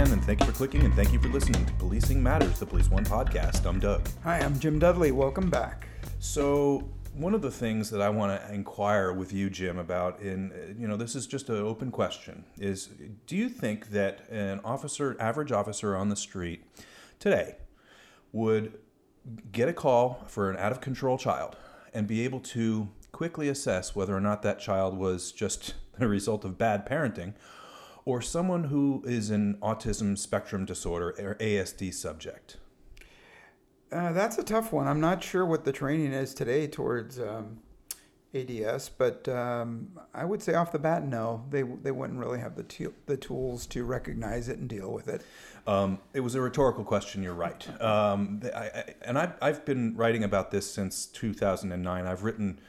Again, and thank you for clicking, and thank you for listening to Policing Matters, the Police One podcast. I'm Doug. Hi, I'm Jim Dudley. Welcome back. So, one of the things that I want to inquire with you, Jim, about in you know this is just an open question is do you think that an officer, average officer on the street today, would get a call for an out of control child and be able to quickly assess whether or not that child was just a result of bad parenting or someone who is an autism spectrum disorder or ASD subject? Uh, that's a tough one. I'm not sure what the training is today towards um, ADS, but um, I would say off the bat, no, they they wouldn't really have the te- the tools to recognize it and deal with it. Um, it was a rhetorical question. You're right, um, I, I, and I've I've been writing about this since 2009. I've written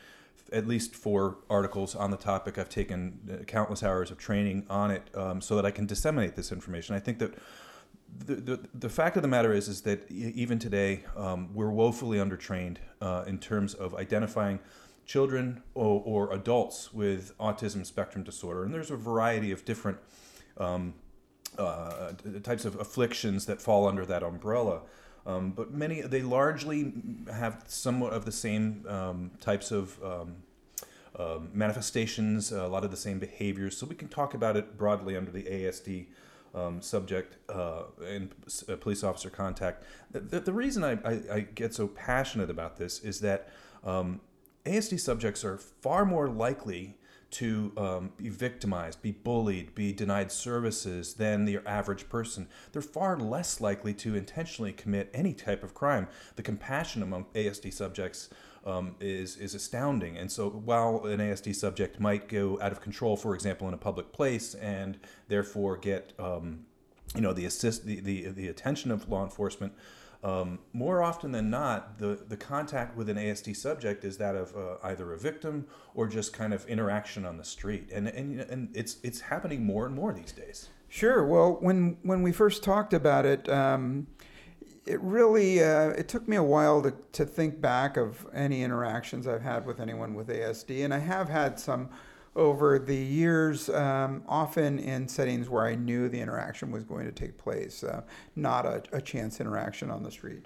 at least four articles on the topic. I've taken uh, countless hours of training on it um, so that I can disseminate this information. I think that the, the, the fact of the matter is is that even today um, we're woefully undertrained uh, in terms of identifying children or, or, adults with autism spectrum disorder and there's a variety of different um, uh, types of afflictions that fall under that umbrella um, but many they largely have somewhat of the same um, types of um, um, manifestations a lot of the same behaviors so we can talk about it broadly under the ASD um, subject uh, and uh, police officer contact. The, the reason I, I, I, get so passionate about this is that um, ASD subjects are far more likely to um, be victimized, be bullied, be denied services than the average person. They're far less likely to intentionally commit any type of crime. The compassion among ASD subjects um, is is astounding. And so, while an ASD subject might go out of control, for example, in a public place, and therefore get um, you know the assist the, the the attention of law enforcement. Um, more often than not, the, the contact with an ASD subject is that of uh, either a victim or just kind of interaction on the street, and and and it's it's happening more and more these days. Sure. Well, when when we first talked about it, um, it really uh, it took me a while to, to think back of any interactions I've had with anyone with ASD, and I have had some over the years, um, often in settings where I knew the interaction was going to take place, uh, not a, a, chance interaction on the street.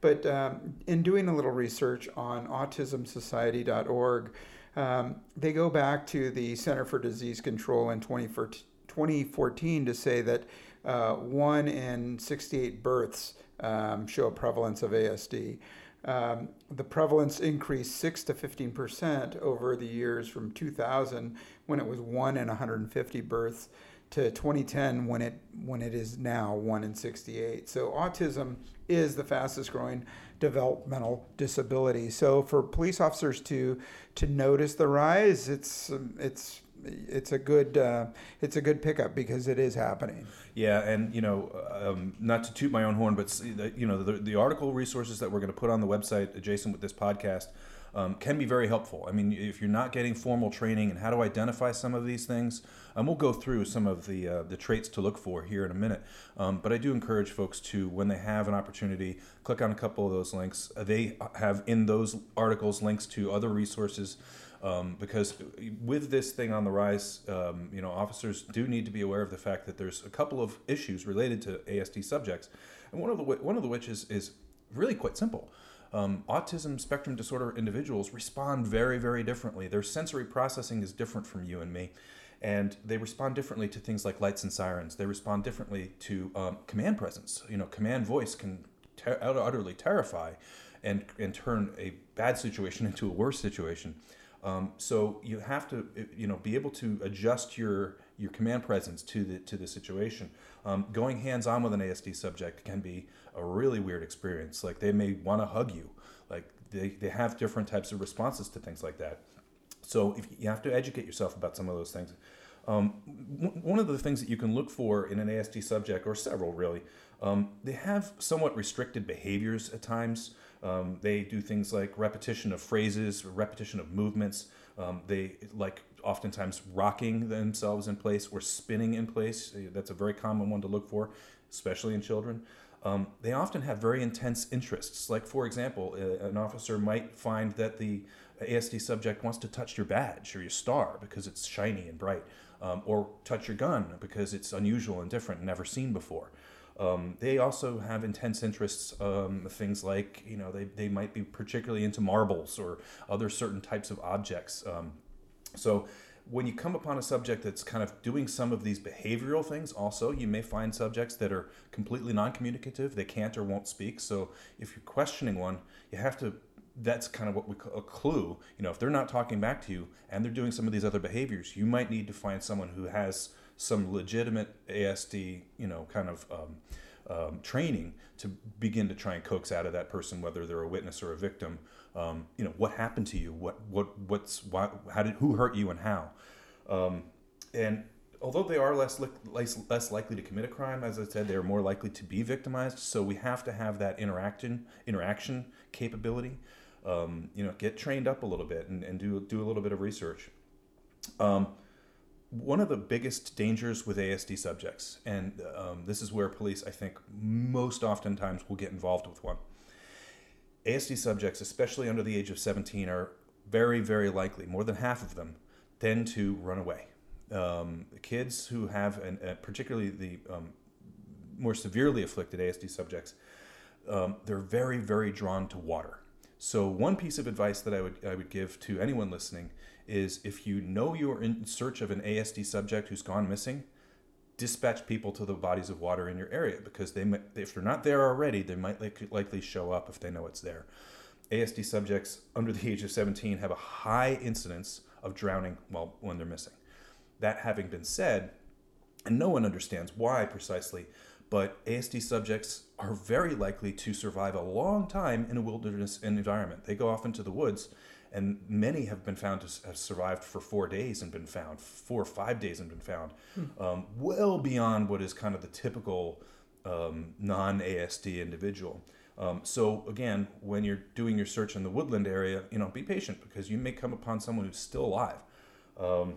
But um, in doing a little research on autismsociety.org, um, they go back to the Center for Disease Control in 2014 to say that uh, one in 68 births um, show a prevalence of ASD. Um, the prevalence increased 6 to 15 percent over the years from 2000 when it was 1 in 150 births to 2010 when it when it is now 1 in 68 so autism is the fastest growing developmental disability. So for police officers to to notice the rise it's it's it's a good uh, it's a good pickup because it is happening. Yeah, and you know, um, not to toot my own horn, but you know, the, the article resources that we're going to put on the website adjacent with this podcast. Um, can be very helpful. I mean, if you're not getting formal training and how to identify some of these things, um, we'll go through some of the uh, the traits to look for here in a minute. Um, but I do encourage folks to, when they have an opportunity, click on a couple of those links. They have in those articles links to other resources um, because with this thing on the rise, um, you know, officers do need to be aware of the fact that there's a couple of issues related to ASD subjects, and one of the one of the which is is really quite simple. Um, autism spectrum disorder individuals respond very very differently. Their sensory processing is different from you and me, and they respond differently to things like lights and sirens. They respond differently to um, command presence. You know, command voice can ter- utterly terrify, and and turn a bad situation into a worse situation. Um, so you have to, you know, be able to adjust your your command presence to the to the situation. Um, going hands on with an ASD subject can be a really weird experience. Like they may want to hug you. Like they, they have different types of responses to things like that. So if you have to educate yourself about some of those things. Um, one of the things that you can look for in an ASD subject, or several really, um, they have somewhat restricted behaviors at times. Um, they do things like repetition of phrases, repetition of movements. Um, they like oftentimes rocking themselves in place or spinning in place. That's a very common one to look for, especially in children. Um, they often have very intense interests. Like, for example, an officer might find that the ASD subject wants to touch your badge or your star because it's shiny and bright. um, or touch your gun because it's unusual and different, never seen before. Um, they also have intense interests, um, things like, you know, they, they might be particularly into marbles or other certain types of objects. So when you come upon a subject that's kind of doing some of these behavioral things, also, you may find subjects that are completely non communicative. They can't or won't speak. So if you're questioning one, you have to that's kind of what we call a clue. You know, if they're not talking back to you and they're doing some of these other behaviors, you might need to find someone who has some legitimate ASD, you know, kind of um, um, training to begin to try and coax out of that person, whether they're a witness or a victim. Um, you know, what happened to you? What what what's why? How did who hurt you and how? Um, and although they are less, li- less less likely to commit a crime, as I said, they are more likely to be victimized. So we have to have that interaction interaction capability. Um, you know, get trained up a little bit and, and do do a little bit of research. Um, one of the biggest dangers with ASD subjects, and um, this is where police, I think, most oftentimes will get involved with one. ASD subjects, especially under the age of 17, are very, very likely, more than half of them, tend to run away. Um, kids who have, an, uh, particularly the um, more severely afflicted ASD subjects, um, they're very, very drawn to water. So, one piece of advice that I would, I would give to anyone listening is if you know you're in search of an ASD subject who's gone missing, dispatch people to the bodies of water in your area because they might, if they're not there already, they might likely show up if they know it's there. ASD subjects under the age of 17 have a high incidence of drowning while when they're missing. That having been said, and no one understands why precisely, but ASD subjects are very likely to survive a long time in a wilderness environment. They go off into the woods and many have been found to have survived for four days and been found, four or five days and been found, hmm. um, well beyond what is kind of the typical um, non ASD individual. Um, so again, when you're doing your search in the woodland area, you know, be patient because you may come upon someone who's still alive. Um,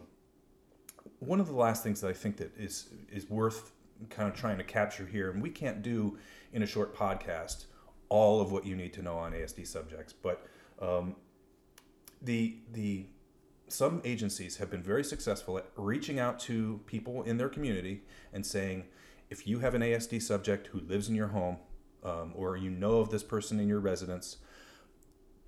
one of the last things that I think that is is worth kind of trying to capture here, and we can't do in a short podcast all of what you need to know on ASD subjects, but um, the the some agencies have been very successful at reaching out to people in their community and saying, if you have an ASD subject who lives in your home, um, or you know of this person in your residence,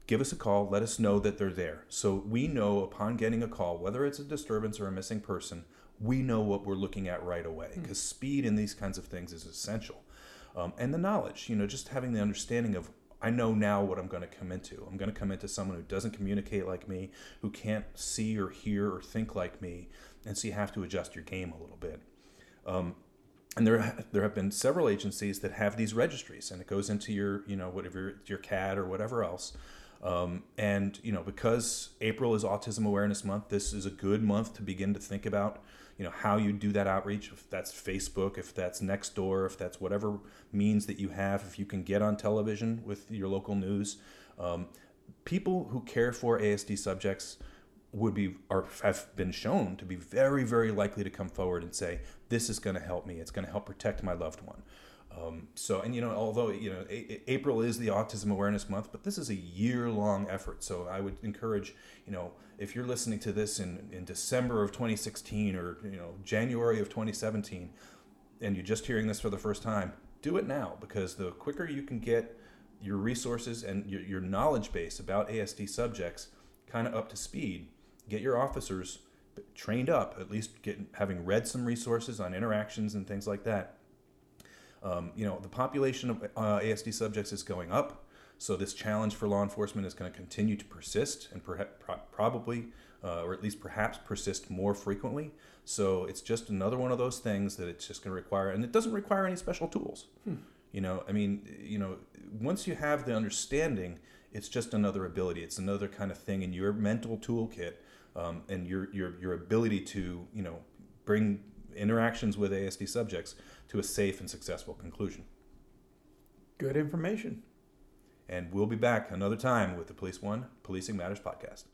give us a call. Let us know that they're there. So we know upon getting a call, whether it's a disturbance or a missing person, we know what we're looking at right away because mm. speed in these kinds of things is essential. Um, and the knowledge, you know, just having the understanding of I know now what I'm going to come into. I'm going to come into someone who doesn't communicate like me, who can't see or hear or think like me, and so you have to adjust your game a little bit. Um, and there, there have been several agencies that have these registries, and it goes into your, you know, whatever your CAD or whatever else. Um, and you know, because April is Autism Awareness Month, this is a good month to begin to think about you know how you do that outreach if that's facebook if that's next door, if that's whatever means that you have if you can get on television with your local news. Um, people who care for asd subjects would be or have been shown to be very very likely to come forward and say this is going to help me. It's going to help protect my loved one um, so, and you know, although you know, a- April is the Autism Awareness Month, but this is a year-long effort. So, I would encourage, you know, if you're listening to this in in December of 2016 or you know January of 2017, and you're just hearing this for the first time, do it now because the quicker you can get your resources and your, your knowledge base about ASD subjects kind of up to speed, get your officers trained up, at least get having read some resources on interactions and things like that um, you know, the population of uh, ASD subjects is going up, so this challenge for law enforcement is going to continue to persist and perhaps probably, uh, or at least perhaps persist more frequently. So it's just another one of those things that it's just going to require, and it doesn't require any special tools. Hmm. You know, I mean, you know, once you have the understanding, it's just another ability. It's another kind of thing in your mental toolkit um, and your, your your ability to you know bring interactions with ASD subjects to a safe and successful conclusion. Good information. And we'll be back another time with the Police One Policing Matters podcast.